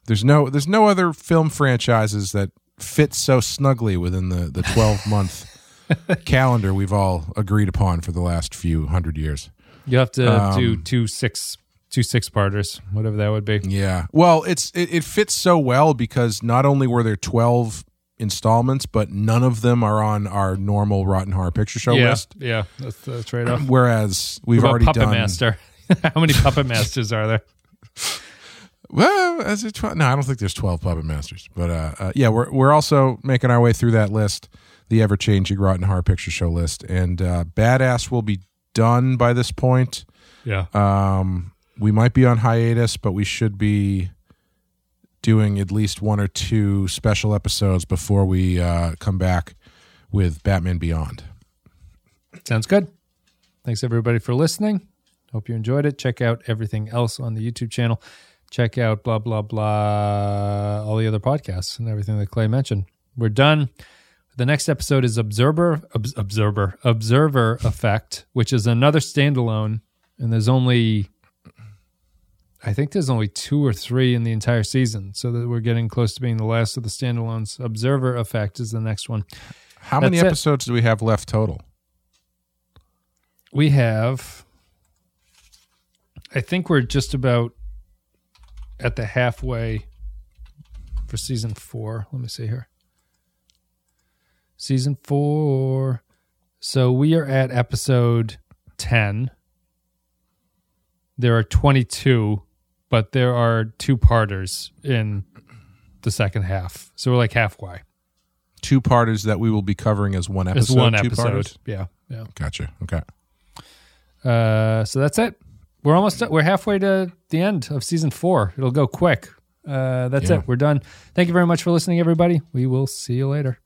there's no there's no other film franchises that fit so snugly within the the 12 month calendar we've all agreed upon for the last few hundred years. You have to Um, do two six two six parters, whatever that would be. Yeah. Well, it's it, it fits so well because not only were there 12 installments, but none of them are on our normal Rotten Horror Picture Show yeah, list. yeah, that's the trade off. Whereas we've already Puppet done Master. How many Puppet Masters are there? Well, as it tw- no, I don't think there's 12 Puppet Masters, but uh, uh, yeah, we're we're also making our way through that list, the ever changing Rotten Horror Picture Show list, and uh, Badass will be done by this point. Yeah. Um, we might be on hiatus, but we should be doing at least one or two special episodes before we uh, come back with Batman Beyond. Sounds good. Thanks everybody for listening. Hope you enjoyed it. Check out everything else on the YouTube channel. Check out blah blah blah all the other podcasts and everything that Clay mentioned. We're done. The next episode is Observer Ob- Observer Observer Effect, which is another standalone and there's only I think there's only two or three in the entire season, so that we're getting close to being the last of the standalones. Observer Effect is the next one. How many That's it. episodes do we have left total? we have i think we're just about at the halfway for season four let me see here season four so we are at episode 10 there are 22 but there are two parters in the second half so we're like halfway Two parters that we will be covering as one episode. one two episode parters? yeah yeah Gotcha. Okay. Uh, so that's it. We're almost done. we're halfway to the end of season four. It'll go quick. Uh, that's Yeah. it. We're done. Thank you very much for listening, everybody. We will see you later.